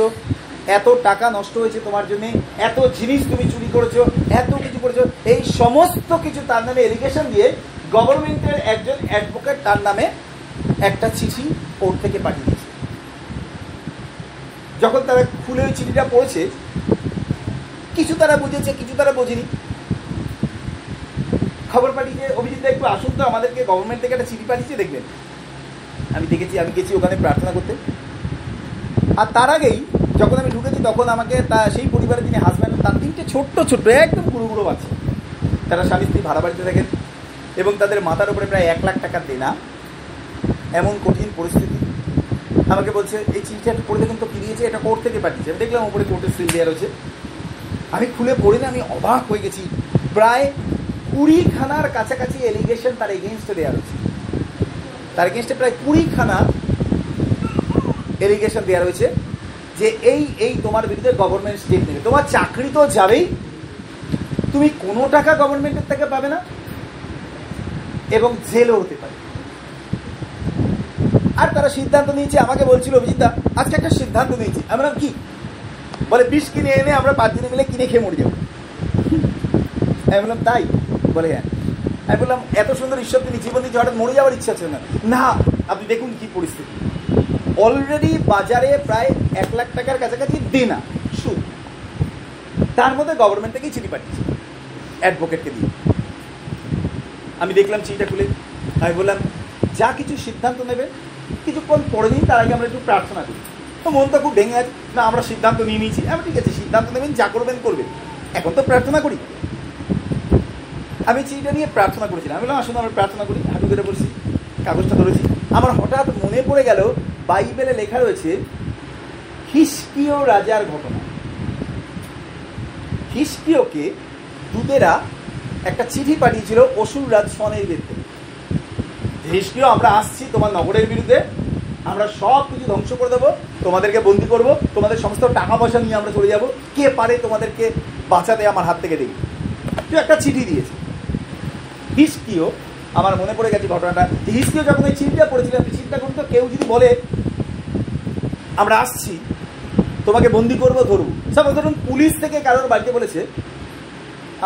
এত টাকা নষ্ট হয়েছে তোমার জন্য, এত জিনিস তুমি চুরি করেছ, এত কিছু করেছ, এই সমস্ত কিছু তার নামে এলিগেশন দিয়ে গভর্নমেন্টের একজন অ্যাডভোকেট তার নামে একটা চিঠি কোর্ট থেকে পাঠিয়ে দিয়েছে। যখন তারা খুলে ওই চিঠিটা পড়েছে, কিছু তারা বুঝেছে, কিছু তারা বোঝেনি। খবর পাঠিয়ে অভিজিৎ একটু আসুন তো, আমাদেরকে গভর্নমেন্ট থেকে একটা চিঠি পাঠিয়েছে, দেখবেন। আমি দেখেছি, আমি গেছি ওখানে প্রার্থনা করতে। আর তার আগেই যখন আমি ঢুকেছি, তখন আমাকে তা, সেই পরিবারের যিনি হাজব্যান্ড তার তিনটে ছোট্ট ছোট্ট, একদম গুঁড়ো গুঁড়ো বাচ্চা। তারা স্বামী স্ত্রী, ভাড়া বাড়িতে থাকেন এবং তাদের মাথার উপরে প্রায় এক লাখ টাকা দেনা। এমন কঠিন পরিস্থিতি। আমাকে বলছে, এই চিঠিটা পড়ে দেখুন তো এটা কোর্ট থেকে পাঠিয়েছে। আমি দেখলাম, ওপরে কোর্টের সিল দেওয়া রয়েছে। আমি খুলে পড়ে না, আমি অবাক হয়ে গেছি। প্রায় কুড়িখানার কাছাকাছি এলিগেশন তার এগেনস্টে দেওয়া রয়েছে তার এগেনস্টে প্রায় কুড়িখানা এলিগেশন দেওয়া রয়েছে যে এই এই তোমার বিরুদ্ধে গভর্নমেন্ট স্টেপ নেবে। তোমার চাকরি তো যাবেই। তুমি কোনো টাকা গভর্নমেন্টের থেকে পাবে না এবং জেলও হতে পারে। আর তারা সিদ্ধান্ত নিয়েছে, আমাকে বলছিল, অভিজিৎদা, আজকে একটা সিদ্ধান্ত নিয়েছি। আমরা কি? বলে, বিষ কিনে এনে আমরা পাঁচজনে মিলে কিনে খেয়ে মরে যাব। আমি বললাম, তাই? বলে হ্যাঁ। আমি বললাম, এত সুন্দর ঈশ্বর তিনি জীবন দিচ্ছে হঠাৎ মরে যাওয়ার ইচ্ছা ছিল না। না, আপনি দেখুন কি পরিস্থিতি। অলরেডি বাজারে প্রায় এক লাখ টাকার কাছাকাছি দেনা সুদ। তার মধ্যে গভর্নমেন্ট থেকেই চিঠি পাঠিয়েছে অ্যাডভোকেটকে দিয়ে। আমি দেখলাম চিঠিটা খুলে। আমি বললাম, যা কিছু সিদ্ধান্ত নেবেন কিছুক্ষণ পরে দিন তার আগে আমরা একটু প্রার্থনা করি। তো মনটা খুব ভেঙে আছে। না, আমরা সিদ্ধান্ত নিয়ে নিয়েছি। আমি ঠিক আছে, সিদ্ধান্ত নেবেন, যা করবেন করবেন। এখন তো প্রার্থনা করি। আমি চিঠিটা নিয়ে প্রার্থনা করেছিলাম, আমি বললাম আসুন আমরা প্রার্থনা করি হাঁটু ধরে বলছি কাগজটা ধরেছি। আমার হঠাৎ মনে পড়ে গেল, বাইবেলে লেখা রয়েছে হিস্কীয় রাজার ঘটনা। হিস্কীয়কে দূতেরা একটা চিঠি পাঠিয়েছিল অসুর রাজ সনের বিরুদ্ধে। হিস্কীয় আমরা আসছি তোমার নগরের বিরুদ্ধে, আমরা সব কিছু ধ্বংস করে দেবো, তোমাদেরকে বন্দি করব, তোমাদের সমস্ত টাকা পয়সা নিয়ে আমরা চলে যাব, কে পারে তোমাদেরকে বাঁচাতে আমার হাত থেকে দেখি। তুই একটা চিঠি দিয়েছে। হিস্কিও, আমার মনে পড়ে গেছে ঘটনাটা, যে হিস্কিও যখন এই চিঠিটা পড়েছিলাম চিন্তা করুন তো কেউ যদি বলে, আমরা আসছি, তোমাকে বন্দি করব, ধরবো। সাপোজ ধরুন পুলিশ থেকে কারোর বাড়িতে বলেছে,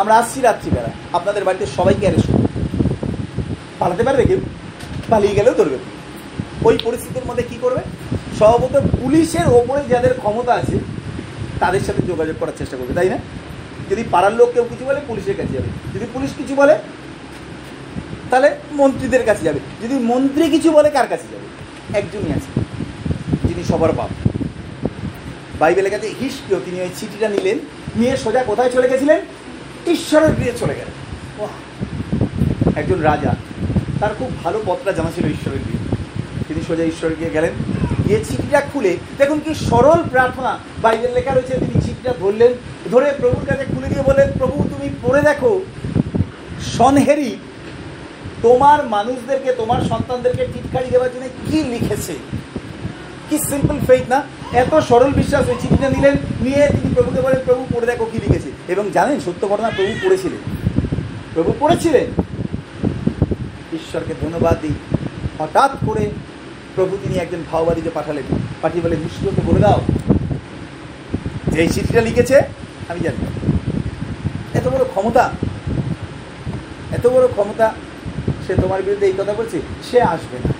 আমরা আসছি রাত্রিবেলা, আপনাদের বাড়িতে সবাইকে অ্যারেস্ট করব পালাতে পারবে কেউ? পালিয়ে গেলেও ধরবে। ওই পরিস্থিতির মধ্যে কি করবে? স্বভাবত পুলিশের ওপরে যাদের ক্ষমতা আছে, তাদের সাথে যোগাযোগ করার চেষ্টা করবে, তাই না? যদি পাড়ার লোক কেউ কিছু বলে, পুলিশের কাছে যাবে। যদি পুলিশ কিছু বলে তাহলে মন্ত্রীদের কাছে যাবে। যদি মন্ত্রী কিছু বলে, কার কাছে যাবে? একজনই আছে, যিনি সবার বাপ। বাইবেলের কাছে হিসকিও তিনি ওই চিঠিটা নিলেন, নিয়ে সোজা কোথায় চলে গেছিলেন? ঈশ্বরের গৃহে চলে গেলেন! একজন রাজা, তার খুব ভালো পথটা জানা ছিল ঈশ্বরের গৃহে। তিনি সোজা ঈশ্বরের গিয়ে গেলেন, গিয়ে চিঠিটা খুলে, দেখুন কি সরল প্রার্থনা। বাইবেল লেখা রয়েছে, তিনি চিঠিটা ধরলেন, ধরে প্রভুর কাছে খুলে দিয়ে বললেন, প্রভু, তুমি পড়ে দেখো সনহেরি তোমার মানুষদেরকে, তোমার সন্তানদেরকে টিটকারি দেওয়ার জন্য কি লিখেছে? কি সিম্পল ফেইথ না? এত সরল বিশ্বাস ওই চিঠিটা নিলেন, নিয়ে তিনি প্রভুকে বলেন, প্রভু, পড়ে দেখো কি লিখেছে। এবং জানেন, সত্য ঘটনা, প্রভু পড়েছিলেন। প্রভু পড়েছিলেন। ঈশ্বরকে ধন্যবাদ দিই। হঠাৎ করে প্রভু তিনি একজন ভাওবাদীকে পাঠালেন। পাঠিয়ে বলে, মুসলিমকে বলে দাও, যে এই চিঠিটা লিখেছে, আমি জানি। এত বড় ক্ষমতা, এত বড় ক্ষমতা সে তোমার বিরুদ্ধে এই কথা বলছে, সে আসবে না।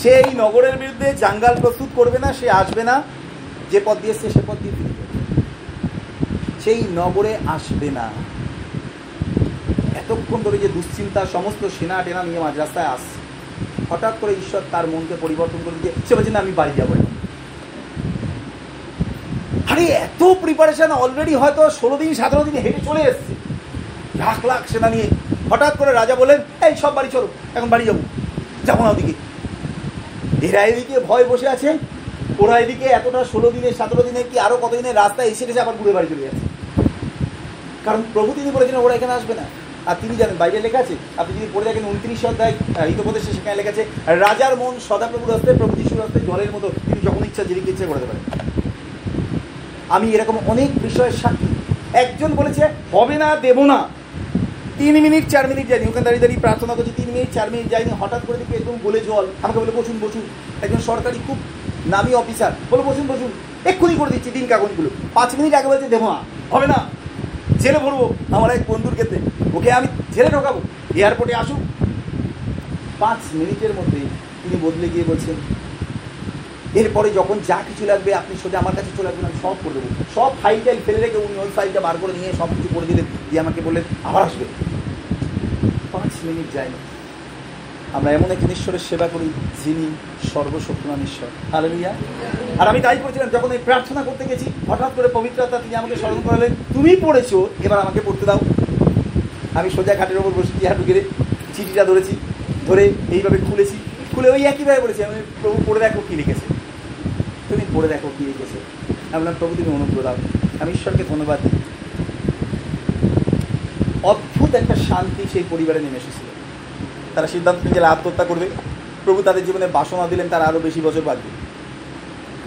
সে এই নগরের বিরুদ্ধে জাঙ্গাল প্রস্তুত করবে না, সে আসবে না। যে পথ দিয়ে এসছে, সে পথ দিয়ে ফিরে যাবে। সেই নগরে আসবে না। এতক্ষণ ধরে যে দুশ্চিন্তা, সমস্ত সেনা টেনা নিয়ে মাঝ রাস্তায় আসছে হঠাৎ করে ঈশ্বর তার মনকে পরিবর্তন করে দিয়ে, সে বলছে, না, আমি বাড়ি যাব আরে, এত প্রিপারেশন অলরেডি হয়তো ষোলো দিন, সতেরো দিন হেঁটে চলে এসছে। লাখ লাখ সেনা নিয়ে হঠাৎ করে রাজা বলেন এই, সব বাড়ি চলো, এখন বাড়ি যাব। যাব না ওদিকে। এরা এদিকে ভয় বসে আছে, ওরা এদিকে এতটা ষোলো দিনে, সতেরো দিনে কি আরও কতদিনের রাস্তায় এসে এসে আবার ঘুরে বাড়ি চলে যাচ্ছে। কারণ প্রভু তিনি বলেছেন, ওরা এখানে আসবে না। আর তিনি জানেন, বাইরে লেখা আছে, আপনি যদি পড়ে দেখেন উনত্রিশ অধ্যায় হিতোপদেশে সেখানে লেখা আছে, রাজার মন সদাপ্রভুর হস্তে, প্রভু যিশুর হস্তে জলের মতো, তিনি যখন ইচ্ছা যেদিকে ইচ্ছা করতে পারেন আমি এরকম অনেক বিষয়ের সাক্ষী। একজন বলেছে, হবে না, দেব না। তিন মিনিট, চার মিনিট যায়নি। ওখানে দাঁড়িয়ে দাঁড়িয়ে প্রার্থনা করছি, তিন মিনিট, চার মিনিট যায়নি। হঠাৎ করে দেখি একদম বলে জল। আমাকে বলে, বসুন বসুন। একজন সরকারি খুব নামি অফিসার বলে, বসুন বসুন। এক্ষুনি করে দিচ্ছি দিন কাগজগুলো। পাঁচ মিনিট আগে বলছে দেবো না হবে না। জেলে ভরবো আমার এক বন্ধুর ক্ষেত্রে। ওকে আমি জেলে ঢোকাবো। এয়ারপোর্টে আসুক। পাঁচ মিনিটের মধ্যে তিনি বদলে গিয়ে বলছেন, এরপরে যখন যা কিছু লাগবে, আপনি সোজা আমার কাছে চলে আসবেন, আমি সব করে দেবো। সব ফাইল টাইল ফেলে রেখে উনি ওই ফাইলটা বার করে নিয়ে সব কিছু করে দিলেন। দিয়ে আমাকে বললেন, আবার আসবে। পাঁচ মিনিট যায়নি আমরা এমন একজন ঈশ্বরের সেবা করি, যিনি সর্বশক্তিমান ঈশ্বর। হালেলুয়া আর আমি তাই করেছিলাম, যখন এই প্রার্থনা করতে গেছি, হঠাৎ করে পবিত্রতা তিনি আমাকে স্মরণ করালেন, তুমি পড়েছো, এবার আমাকে পড়তে দাও। আমি সোজা খাটের ওপর বসে হাঁটু গেড়ে চিঠিটা ধরেছি, ধরে এইভাবে খুলেছি। খুলে ওই একইভাবে বলেছি, আমি প্রভু, পড়ে দেখো কী লিখেছে। তুমি পড়ে দেখো কী লিখেছে? আমি বললাম, প্রভু, তুমি অনুগ্রহ দাও। আমি ঈশ্বরকে ধন্যবাদ দিই। অদ্ভুত একটা শান্তি সেই পরিবারে নেমে এসেছিল। তারা সিদ্ধান্ত গেলে আত্মহত্যা করবে। প্রভু তাদের জীবনে বাসনা দিলেন, তারা আরও বেশি বছর বাঁচবে।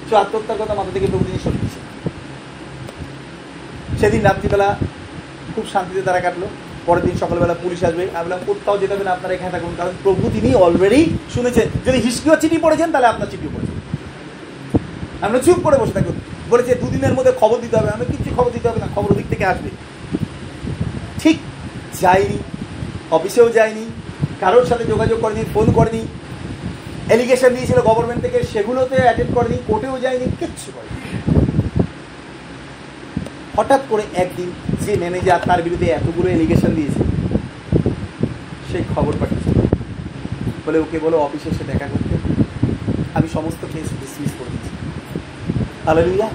সে আত্মহত্যার কথা মাথা থেকে প্রভু তিনি সরে সেদিন রাত্রিবেলা খুব শান্তিতে তারা কাটলো। পরের দিন সকালবেলা পুলিশ আসবে। আমি বললাম, কোথাও যেতে হবে না, আপনারা এখানে থাকুন। কারণ প্রভু তিনি অলরেডি শুনেছেন। যদি হিস্ট্রিও চিঠি পড়েছেন তাহলে আপনার চিঠিও পড়েছেন আমরা চুপ করে বসে থাকুন বলেছে, দুদিনের মধ্যে খবর দিতে হবে। আমি কিচ্ছু খবর দিতে হবে না, খবর দিক থেকে আসবে। ঠিক যায়নি অফিসেও যায়নি কারোর সাথে যোগাযোগ করেনি ফোন করেনি এলিগেশন দিয়েছিল গভর্নমেন্ট থেকে, সেগুলোতে অ্যাটেন্ড করেনি কোর্টেও যায়নি, কিচ্ছু করেনি। হঠাৎ করে একদিন যে ম্যানেজার তার বিরুদ্ধে এতগুলো এলিগেশন দিয়েছে সেই খবর পাঠিয়েছে। বলে ওকে বলো অফিসে এসে দেখা করতে আমি সমস্ত কেস ডিসমিস করে দিচ্ছি আলালুইয়া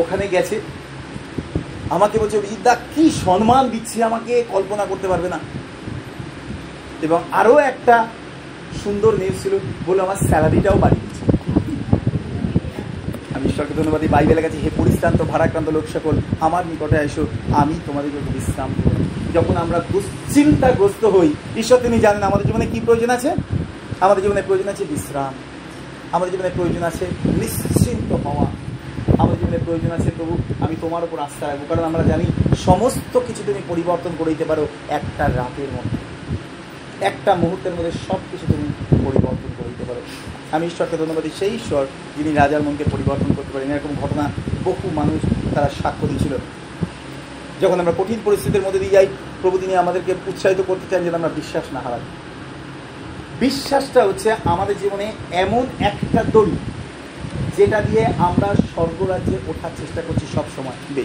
ওখানে গেছে আমাকে বলছে বিদ্যা কি সম্মান দিচ্ছে আমাকে? কল্পনা করতে পারবে না। এবং আরও একটা সুন্দর নিউজ ছিল, বলে আমার স্যালারিটাও বাড়িয়ে দিচ্ছে আমি ঈশ্বরকে ধন্যবাদ বাইবেলের কাছে হে পরিশ্রান্ত, ভারাক্রান্ত লোক সকল, আমার নিকটে এসো, আমি তোমাদের জন্য বিশ্রাম যখন আমরা চিন্তাগ্রস্ত হই, ঈশ্বর তিনি জানেন আমাদের জীবনে কি প্রয়োজন আছে? আমাদের জীবনে প্রয়োজন আছে বিশ্রাম। আমাদের জীবনে প্রয়োজন আছে নিশ্চিন্ত হওয়া। আমাদের জীবনে প্রয়োজন আছে, প্রভু, আমি তোমার উপর আস্থা রাখব। কারণ আমরা জানি সমস্ত কিছু তুমি পরিবর্তন করে দিতে পারো একটা রাতের মধ্যে। একটা মুহূর্তের মধ্যে সব কিছু তুমি পরিবর্তন করে দিতে পারো। আমি ঈশ্বরকে ধন্যবাদ সেই ঈশ্বর যিনি রাজার মনকে পরিবর্তন করতে পারেন, এরকম ঘটনা বহু মানুষ তারা সাক্ষ্য দিয়েছিল। যখন আমরা কঠিন পরিস্থিতির মধ্যে দিয়ে যাই, প্রভু তিনি আমাদেরকে উৎসাহিত করতে চান যেন আমরা বিশ্বাস না হারাই। বিশ্বাসটা হচ্ছে আমাদের জীবনে এমন একটা দড়ি যেটা দিয়ে আমরা স্বর্গরাজ্যে ওঠার চেষ্টা করছি সব সময়।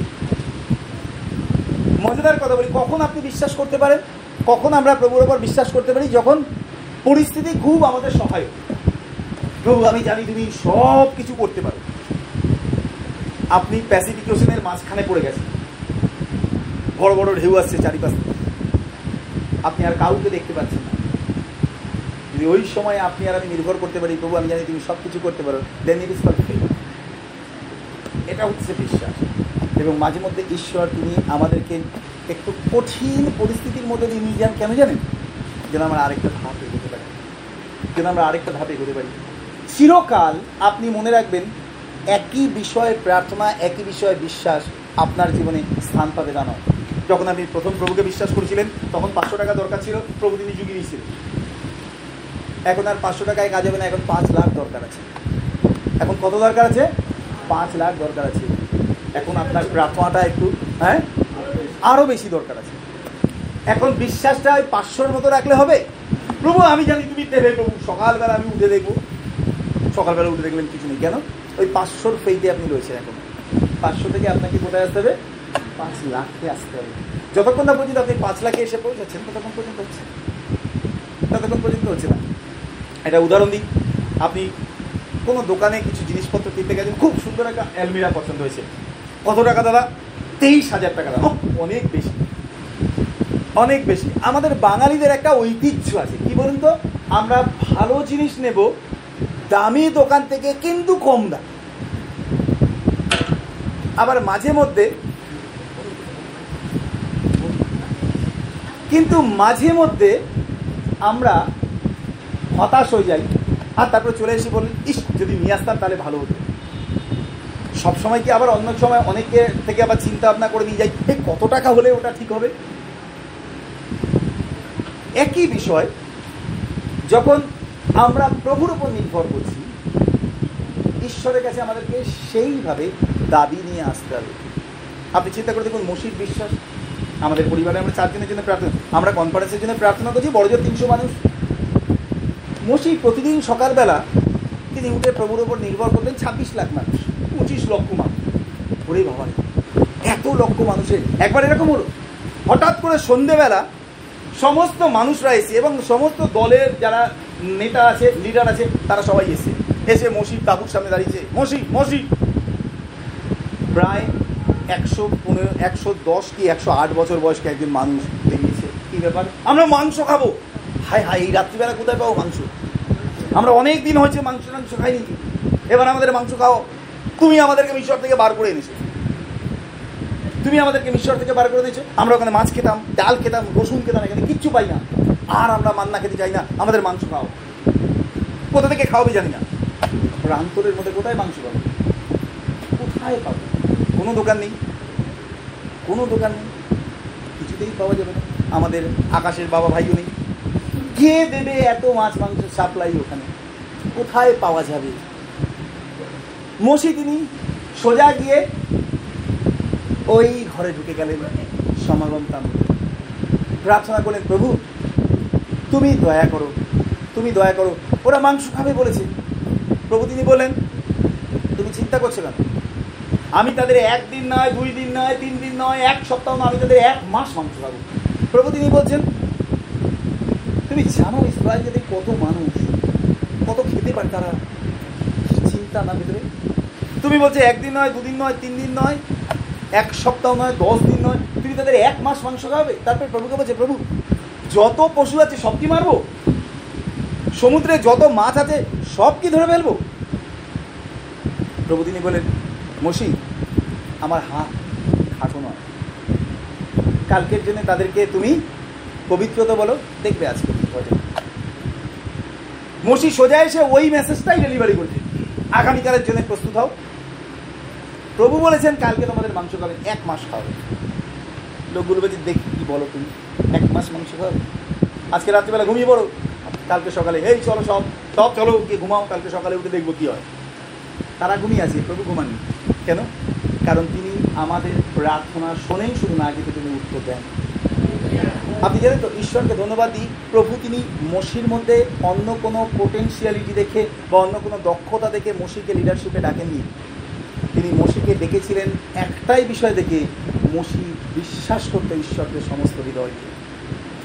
মজাদার কথা বলি কখন আপনি বিশ্বাস করতে পারেন? কখন আমরা প্রভুর ওপর বিশ্বাস করতে পারি? যখন পরিস্থিতি খুব আমাদের সহায়ক। প্রভু আমি জানি তুমি সব কিছু করতে পারো। আপনি প্যাসিফিক ওশনের মাঝখানে পড়ে গেছেন। বড় বড় ঢেউ আসছে চারিপাশে। আপনি আর কাউকে দেখতে পাচ্ছেন না। যদি ওই সময় আপনি আর আমি নির্ভর করতে পারি প্রভু আমি জানি তুমি সব কিছু করতে পারো দেন ইট ইস এটা হচ্ছে বিশ্বাস। এবং মাঝে মধ্যে ঈশ্বর, তিনি আমাদেরকে একটু কঠিন পরিস্থিতির মধ্যে দিয়ে নিয়ে যান, কেন জানেন? যেন আমরা আরেকটা ধাপ এগোতে পারি। যেন আমরা আরেকটা ধাপ এগোতে পারি। চিরকাল আপনি মনে রাখবেন, একই বিষয়ে প্রার্থনা, একই বিষয়ে বিশ্বাস আপনার জীবনে স্থান পাবে তা নয়। যখন আপনি প্রথম প্রভুকে বিশ্বাস করেছিলেন, তখন পাঁচশো টাকা দরকার ছিল, প্রভু তিনি যুগিয়ে দিয়েছিলেন। এখন আর পাঁচশো টাকায় কাজ হবে না, এখন পাঁচ লাখ দরকার আছে। এখন কত দরকার আছে? পাঁচ লাখ দরকার আছে। এখন আপনার প্রার্থনাটা একটু হ্যাঁ? আরও বেশি দরকার আছে। এখন বিশ্বাসটা ওই পাঁচশোর মতো রাখলে হবে? প্রভু, আমি জানি তুমি দেবে প্রভু সকালবেলা আমি উঠে দেখব। সকালবেলা উঠে দেখবেন কিছু নেই। কেন? ওই পাঁচশোর ফেইতে আপনি রয়েছেন এখন। পাঁচশো থেকে আপনাকে কোথায় আসতে হবে? পাঁচ লাখে আসতে হবে। যতক্ষণ না পর্যন্ত আপনি পাঁচ লাখে এসে পৌঁছাচ্ছেন, ততক্ষণ পর্যন্ত হচ্ছে ততক্ষণ পর্যন্ত হচ্ছে না। এটা উদাহরণ দিই। আপনি কোনো দোকানে কিছু জিনিসপত্র কিনতে গেছেন, খুব সুন্দর একটা অ্যালমিরা পছন্দ হয়েছে। কত টাকা দাদা? তেইশ হাজার টাকা দাদা। অনেক বেশি। অনেক বেশি। আমাদের বাঙালিদের একটা ঐতিহ্য আছে। কি বলুন তো? আমরা ভালো জিনিস নেব, দামি দোকান থেকে কিন্তু কম দাম। আবার মাঝে মধ্যে, কিন্তু মাঝে মধ্যে আমরা হতাশ হয়ে যাই। আর তারপরে চলে এসে বললেন, ইস, যদি নিয়ে আসতাম তাহলে ভালো হতো। সব সময় কি আবার অন্য সময় অনেকে থেকে আবার চিন্তা ভাবনা করে নিয়ে যাই কত টাকা হলে ওটা ঠিক হবে? একই বিষয়, যখন আমরা প্রভুর উপর নির্ভর করছি, ঈশ্বরের কাছে আমাদেরকে সেইভাবে দাবি নিয়ে আসতে হবে। আপনি চিন্তা করে দেখুন, মসির বিশ্বাস, আমাদের পরিবারে আমরা চারজনের জন্য প্রার্থনা, আমরা কনফারেন্সের জন্য প্রার্থনা করছি, বড়জোর তিনশো মানুষ। মসি প্রতিদিন সকালবেলা তিনি উঠে প্রভুর ওপর নির্ভর করতেন ছাব্বিশ লাখ মানুষ, পঁচিশ লক্ষ মানুষ। ওরে বাবা এত লক্ষ মানুষের। একবার এরকম হলো। হঠাৎ করে সন্ধেবেলা সমস্ত মানুষরা এসে এবং সমস্ত দলের যারা নেতা আছে লিডার আছে, তারা সবাই এসে। এসে মসির তাবুর সামনে দাঁড়িয়েছে। মসি মসি প্রায় একশো পনেরো, একশো দশ কি একশো আট বছর বয়স্ক একজন মানুষ বেরিয়েছে কি ব্যাপার? আমরা মাংস খাব। হায় হায়, এই রাত্রিবেলা কোথায় পাবো মাংস? আমরা অনেক দিন হয়েছে মাংস টাংস খাইনি। এবার আমাদের মাংস খাও। তুমি আমাদেরকে মিশর থেকে বার করে এনেছো। তুমি আমাদেরকে মিশর থেকে বার করে দিয়েছ। আমরা ওখানে মাছ খেতাম, ডাল খেতাম, রসুন খেতাম, এখানে কিচ্ছু পাই না। আর আমরা মান্না খেতে চাই না, আমাদের মাংস খাও। কোথা থেকে খাওয়াবে জানি না। প্রান্তরের মধ্যে কোথায় মাংস পাবো? কোথায় পাবো? কোনো দোকান নেই। কোনো দোকান নেই। কিছুতেই পাওয়া যাবে না। আমাদের আকাশের বাবা ভাইও নেই। কে দেবে এত মাছ মাংস সাপ্লাই ওখানে? কোথায় পাওয়া যাবে? মসি তিনি সোজা গিয়ে ওই ঘরে ঢুকে গেলেন সমাগম তাম প্রার্থনা করলেন, প্রভু, তুমি দয়া করো, তুমি দয়া করো। ওরা মাংস খাবে বলেছে। প্রভু তিনি বললেন, তুমি চিন্তা করছ কেন? আমি তাদের একদিন নয়, দুই দিন নয়, তিন দিন নয়, এক সপ্তাহ নয়, আমি তাদের এক মাস মাংস খাব। প্রভু তিনি বলছেন তুমি জানো ইসরায়েল যদি কত মানুষ, কত খেতে পারে তারা? চিন্তা না ভিতরে। তুমি বলছো একদিন নয়, দুদিন নয়, তিন দিন নয়, এক সপ্তাহ নয়, দশ দিন নয়, তুমি তাদের এক মাস মাংস খাবে তারপরে প্রভুকে বলছে, প্রভু, যত পশু আছে সব কি মারবো? সমুদ্রে যত মাছ আছে সব কি ধরে ফেলব? প্রভু তিনি বলেন মসি, আমার হাত খাটো নয়। কালকের জন্য তাদেরকে তুমি পবিত্রতা বলো, দেখবে আজকে। কি মসি সোজা এসে ওই মেসেজটাই ডেলিভারি করছে। আগামীকালের জন্য প্রস্তুত হও। প্রভু বলেছেন কালকে তোমাদের মাংস খাবে, এক মাস খাবে লোকগুলো বলছে, দেখি কি বলো তুমি, এক মাস মাংস খাবে? আজকে রাত্রিবেলা ঘুমিয়ে পড়ো। কালকে সকালে, এই চলো সব সব চলো, গিয়ে ঘুমাও, কালকে সকালে উঠে দেখব কি হয়। তারা ঘুমিয়ে আছে, প্রভু ঘুমাননি। কেন? কারণ তিনি আমাদের প্রার্থনা শোনেন শুধু না কিন্তু তিনি উত্তর দেন আপনি জানেন তো, ঈশ্বরকে ধন্যবাদ দিই। প্রভু তিনি মসির মধ্যে অন্য কোনো পোটেন্সিয়ালিটি দেখে বা অন্য কোনো দক্ষতা দেখে মসিকে লিডারশিপে ডাকেননি। তিনি মসিকে ডেকেছিলেন একটাই বিষয় দেখে মসি বিশ্বাস করতে ঈশ্বরকে সমস্ত হৃদয়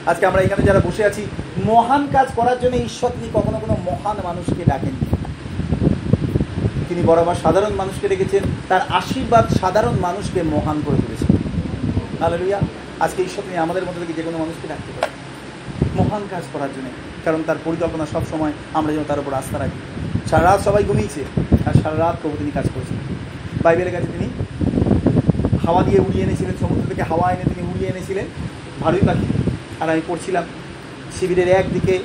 আজকে আমরা এখানে যারা বসে আছি, মহান কাজ করার জন্য ঈশ্বর তিনি কখনো কোনো মহান মানুষকে ডাকেননি। তিনি বরাবর সাধারণ মানুষকে ডেকেছেন, তার আশীর্বাদ সাধারণ মানুষকে মহান করে তুলেছেন। হালেলুয়া আজকে ঈশ্বর তিনি আমাদের মধ্যে থেকে যে কোনো মানুষকে ডাকতে পারে। মহান কাজ করার জন্য। কারণ তার পরিকল্পনা সব সময় আমরা যেন তার উপর আস্থা রাখি। সারা রাত সবাই ঘুমিয়েছে, আর সারা রাত প্রভু তিনি কাজ করেছেন। বাইবেলের কাছে তিনি হাওয়া দিয়ে উড়িয়ে এনেছিলেন, সমুদ্র থেকে হাওয়া এনে তিনি উড়িয়ে এনেছিলেন। ভালোই পাখি। আর আমি পড়ছিলাম শিবিরের একদিকে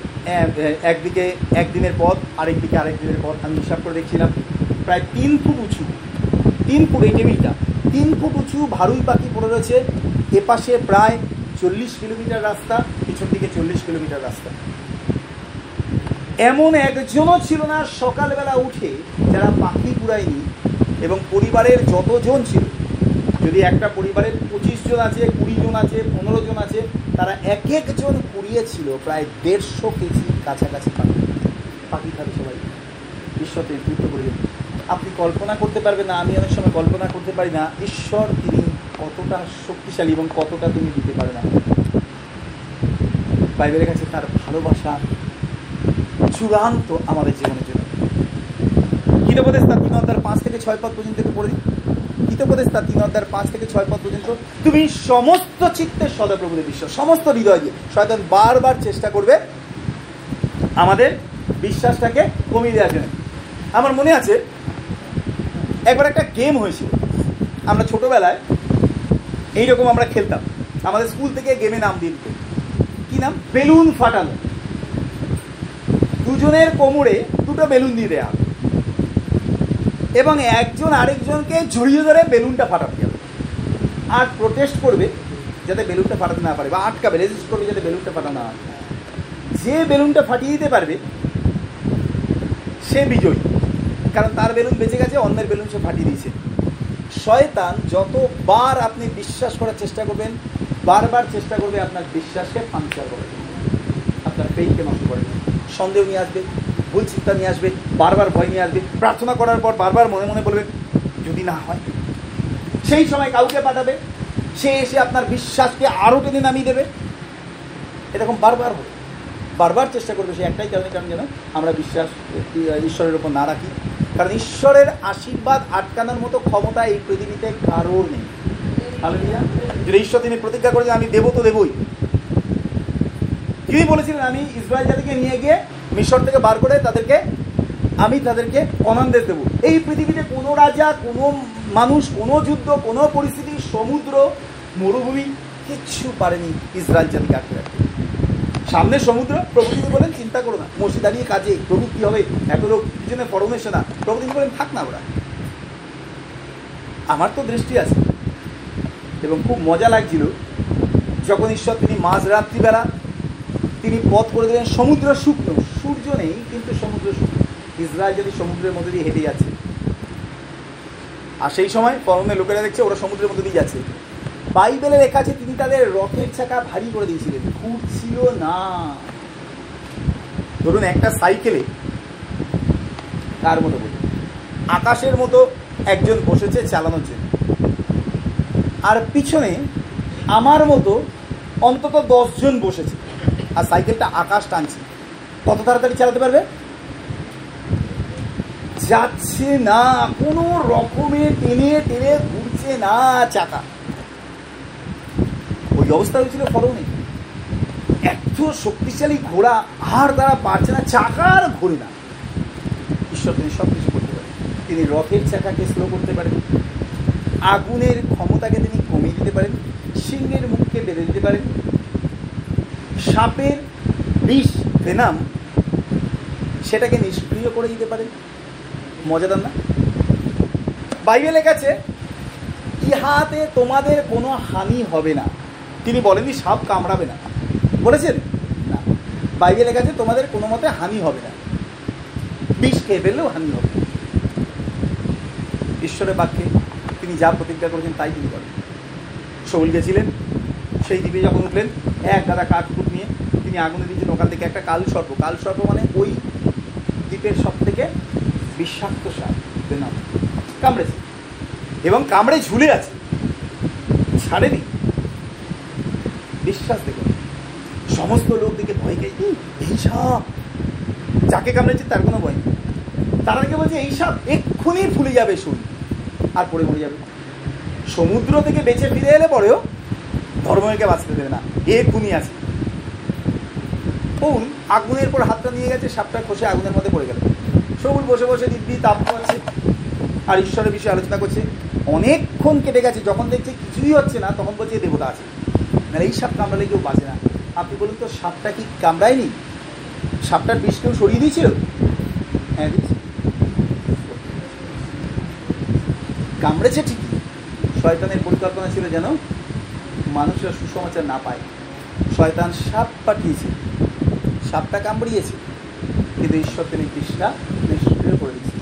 একদিকে একদিনের পথ, আরেক দিকে আরেক দিনের পথ। আমি হিসাব করে দেখছিলাম, প্রায় তিন ফুট উঁচু, তিন ফুট এই টেবিলটা, তিন ফুট উঁচু ভারুই পাখি পড়ে রয়েছে। এপাশে প্রায় চল্লিশ কিলোমিটার রাস্তা, পিছন দিকে চল্লিশ কিলোমিটার রাস্তা। এমন একজনও ছিল না সকালবেলা উঠে যারা পাখি কুড়ায়নি এবং পরিবারের যতজন ছিল। যদি একটা পরিবারের পঁচিশ জন আছে, কুড়ি জন আছে, পনেরো জন আছে, তারা এক একজন কুড়িয়েছিল প্রায় দেড়শো কেজি কাছাকাছি পাখি। পাখি খাবে সবাই। ঈশ্বর নেতৃত্ব করবেন আপনি কল্পনা করতে পারবেন না, আমি অনেক সময় কল্পনা করতে পারি না, ঈশ্বর তিনি। কতটা শক্তিশালী এবং কতটা তুমি দিতে পারেন না? বাইবেলের কাছে তার ভালোবাসা চূড়ান্ত আমাদের জীবনের জন্য। কীতপদেশ তার তিন অধ্যায় পাঁচ থেকে ছয় পদ পর্যন্ত পড়ে দিই কীতপদেশ তার তিন অধ্যায় পাঁচ থেকে ছয় পদ পর্যন্ত। তুমি সমস্ত চিত্তের সদাপ্রভুদের বিশ্বাস সমস্ত হৃদয় দিয়ে শয়তান বারবার চেষ্টা করবে আমাদের বিশ্বাসটাকে কমিয়ে দেওয়ার জন্য। আমার মনে আছে, একবার একটা গেম হয়েছিল। আমরা ছোটবেলায় এইরকম আমরা খেলতাম। আমাদের স্কুল থেকে গেমে নাম দিত। কি নাম? বেলুন ফাটানো। দুজনের কোমরে দুটো বেলুন দিয়ে দেওয়া এবং একজন আরেকজনকে জড়িয়ে ধরে বেলুনটা ফাটাতে হবে। আর প্রোটেস্ট করবে যাতে বেলুনটা ফাটাতে না পারে বা আটকাবে রেজিস্ট করবে যাতে বেলুনটা ফাটানো না যে বেলুনটা ফাটিয়ে দিতে পারবে, সে বিজয়ী। কারণ তার বেলুন বেঁচে গেছে, অন্যের বেলুন সে ফাটিয়ে দিয়েছে। শয়তান যতবার আপনি বিশ্বাস করার চেষ্টা করবেন, বারবার চেষ্টা করবে আপনার বিশ্বাসকে ফাংচার জন্য আপনার ফেইকে নষ্ট করে সন্দেহ নিয়ে আসবে, ভুল চিন্তা নিয়ে আসবে, বারবার ভয় নিয়ে আসবে, প্রার্থনা করার পর বারবার মনে মনে বলবেন যদি না হয়। সেই সময় কাউকে পাঠাবে, সে এসে আপনার বিশ্বাসকে আরও টেনে নামিয়ে দেবে। এরকম বারবার হবে। বারবার চেষ্টা করবে সে একটাই কারণে, কারণ যেন আমরা বিশ্বাস, ঈশ্বরের উপর না রাখি। কারণ ঈশ্বরের আশীর্বাদ আটকানোর মতো ক্ষমতা এই পৃথিবীতে কারোর নেই। যদি ঈশ্বর তিনি প্রতিজ্ঞা করেছেন, আমি দেবো তো দেবই। তিনি বলেছিলেন, আমি ইসরায়েল জাতিকে নিয়ে গিয়ে মিশর থেকে বার করে তাদেরকে, আমি তাদেরকে অনান্দেশ দেবো। এই পৃথিবীতে কোনো রাজা, কোনো মানুষ, কোনো যুদ্ধ, কোনো পরিস্থিতি, সমুদ্র, মরুভূমি কিচ্ছু পারেনি ইসরায়েল জাতিকে আটকে রাখতে। সামনে সমুদ্র প্রভু তিনি বলেন চিন্তা করো না। মসজিদ দাঁড়িয়ে কাজে প্রভু কী হবে? এত লোক পিছনে ফরমেশন না প্রভু তিনি বলেন থাক না ওরা। আমার তো দৃষ্টি আছে। এবং খুব মজা লাগছিল যখন ঈশ্বর তিনি মাঝ রাত্রিবেলা তিনি পথ করে দিলেন সমুদ্র শুকনো। সূর্য নেই, কিন্তু সমুদ্র শুকনো। ইসরায়েল যদি সমুদ্রের মধ্যে দিয়ে হেঁটে যাচ্ছে। আর সেই সময় পরমের লোকেরা দেখছে ওরা সমুদ্রের মধ্যে দিয়ে যাচ্ছে। বাইবেলে লেখা আছে, তিনি তাদের রথের চাকা ভারী করে দিয়েছিলেন। ঘুরছিল না। ধরুন একটা সাইকেলে কার মতো বলি আকাশের মতো একজন বসেছে চালানোর জন্য। আর পিছনে আমার মতো অন্তত দশজন বসেছে। আর সাইকেলটা আকাশ টানছে। কত তাড়াতাড়ি চালাতে পারবে? যাচ্ছে না। কোনো রকমে টেনে টেনে ঘুরছে না চাকা। ওই অবস্থা হয়েছিল ফলনে এত শক্তিশালী ঘোড়া আর তারা পারছে না, চাকার ঘোরে না ঈশ্বর, তিনি সব কিছু করতে পারেন। তিনি রথের চাকাকে স্লো করতে পারেন। আগুনের ক্ষমতাকে তিনি কমিয়ে দিতে পারেন। সিংহের মুখকে বেঁধে দিতে পারেন। সাপের বিষ, ভেনাম, সেটাকে নিষ্ক্রিয় করে দিতে পারেন। মজাদার না? বাইবেলে কাছে ইহাতে তোমাদের কোনো হানি হবে না। তিনি বলেননি, সাপ কামড়াবে না। বলেছেন? না। বাইবেলে কাছে তোমাদের কোনো মতে হানি হবে না। বিষ খেয়ে ফেললেও হানি হবে। ঈশ্বরের বাক্যে তিনি যা প্রতিজ্ঞা করেছেন তাই তিনি করেন শৌল গেছিলেন, সেই দ্বীপে যখন উঠলেন, এক দাদা কাঠকুট নিয়ে তিনি আগুনে দিয়েছেন, ওখান থেকে একটা কাল সর্প। কাল সর্প মানে ওই দ্বীপের সব থেকে বিষাক্ত সাপ, বেনাম। কামড়েছে। এবং কামড়ে ঝুলে আছে। ছাড়েনি। বিশ্বাস দেখুন সমস্ত লোক দেখে ভয় পেয়ে "এই, সাপ! যাকে কামড়েছে তার কোনো ভয় নেই। তারা দেখে বলছে এই এক্ষুনি ফুলে যাবে শুন। আর পড়ে মরে যাবে। সমুদ্র থেকে বেঁচে ফিরে এলে পরেও ধর্মকে বাঁচতে দেবে না। এক্ষুনি আছে। কোন আগুনের পর হাতটা নিয়ে গেছে সাপটা খসে আগুনের মধ্যে পড়ে গেল। সবুজ বসে বসে দিব্যি তাপ পাচ্ছে আর ঈশ্বরের বিষয়ে আলোচনা করছে। অনেকক্ষণ কেটে গেছে যখন দেখছে কিছুই হচ্ছে না তখন বলছে দেবতা আছে। মানে এই সাপ কামড়ালে কেউ বাঁচে না। আপনি বলুন তো, সাপটা কি কামড়ায়নি? সাপটার বিষ কেউ সরিয়ে দিয়েছিল? হ্যাঁ কামড়েছে ঠিকই। শয়তানের পরিকল্পনা ছিল যেন মানুষরা সুসমাচার না পায়। শয়তান সাপ পাঠিয়েছে। সাপটা কামড়িয়েছে। কিন্তু ঈশ্বর তিনি বিষটা নিষ্ক্রিয় করে দিয়েছে।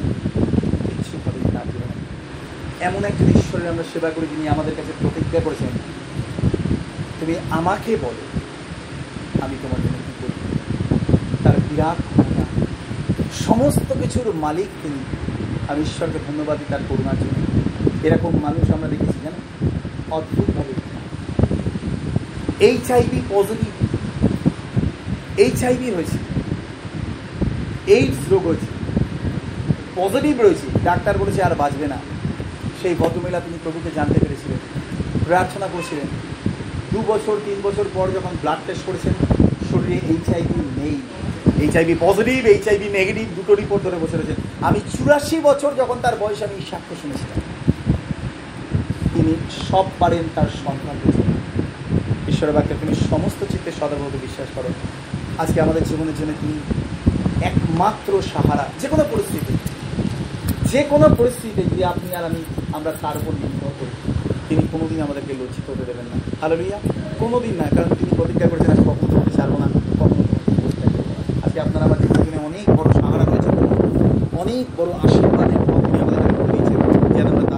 কিচ্ছু হবে না তার এমন একজন ঈশ্বরের আমরা সেবা করি যিনি আমাদের কাছে প্রতিজ্ঞা করেছেন। তুমি আমাকে বলো, আমি তোমার জন্য কী করি তার বিরাট ক্ষমতা। সমস্ত কিছুর মালিক তিনি। আমি ঈশ্বরকে ধন্যবাদ তার করুণার জন্য। এরকম মানুষ আমরা দেখেছি, জানো? অদ্ভুতভাবে। H IV positive H IV রয়েছে এইডস রোগ হয়েছে। পজিটিভ রয়েছে। ডাক্তার বলেছে আর বাঁচবে না। সেই ভদ্রমহিলা তিনি প্রভুকে জানতে পেরেছিলেন। প্রার্থনা করেছিলেন। দু বছর, তিন বছর পর যখন ব্লাড টেস্ট করেছেন, শরীরে এইচ আইভি নেই। H IV positive HIV negative দুটো রিপোর্ট ধরে বসে রয়েছেন আমি চুরাশি বছর যখন তার বয়স, আমি সাক্ষ্য শুনেছিলাম। তিনি সব পারেন তার পেয়েছেন ঈশ্বরের বাক্যে তুমি সমস্ত চিত্তে সদাভাবে বিশ্বাস করো। আজকে আমাদের জীবনের জন্য তিনি একমাত্র সাহারা। যে কোনো পরিস্থিতি যে কোনো পরিস্থিতিতে যদি আপনি আর আমি, আমরা তার উপর তিনি কোনোদিন আমাদেরকে লজ্জিত হতে দেবেন না। হালেলুইয়া লইয়া কোনোদিন না, কারণ তিনি প্রতিজ্ঞা করেছেন, আমি কখনো তোমাকে ছাড়বো না, কখনো। আজকে আপনারা আমার জীবনে অনেক বড় সাহারা রয়েছে অনেক বড় আশীর্বাদের পথ আমাদের দিয়েছেন যেন আমরা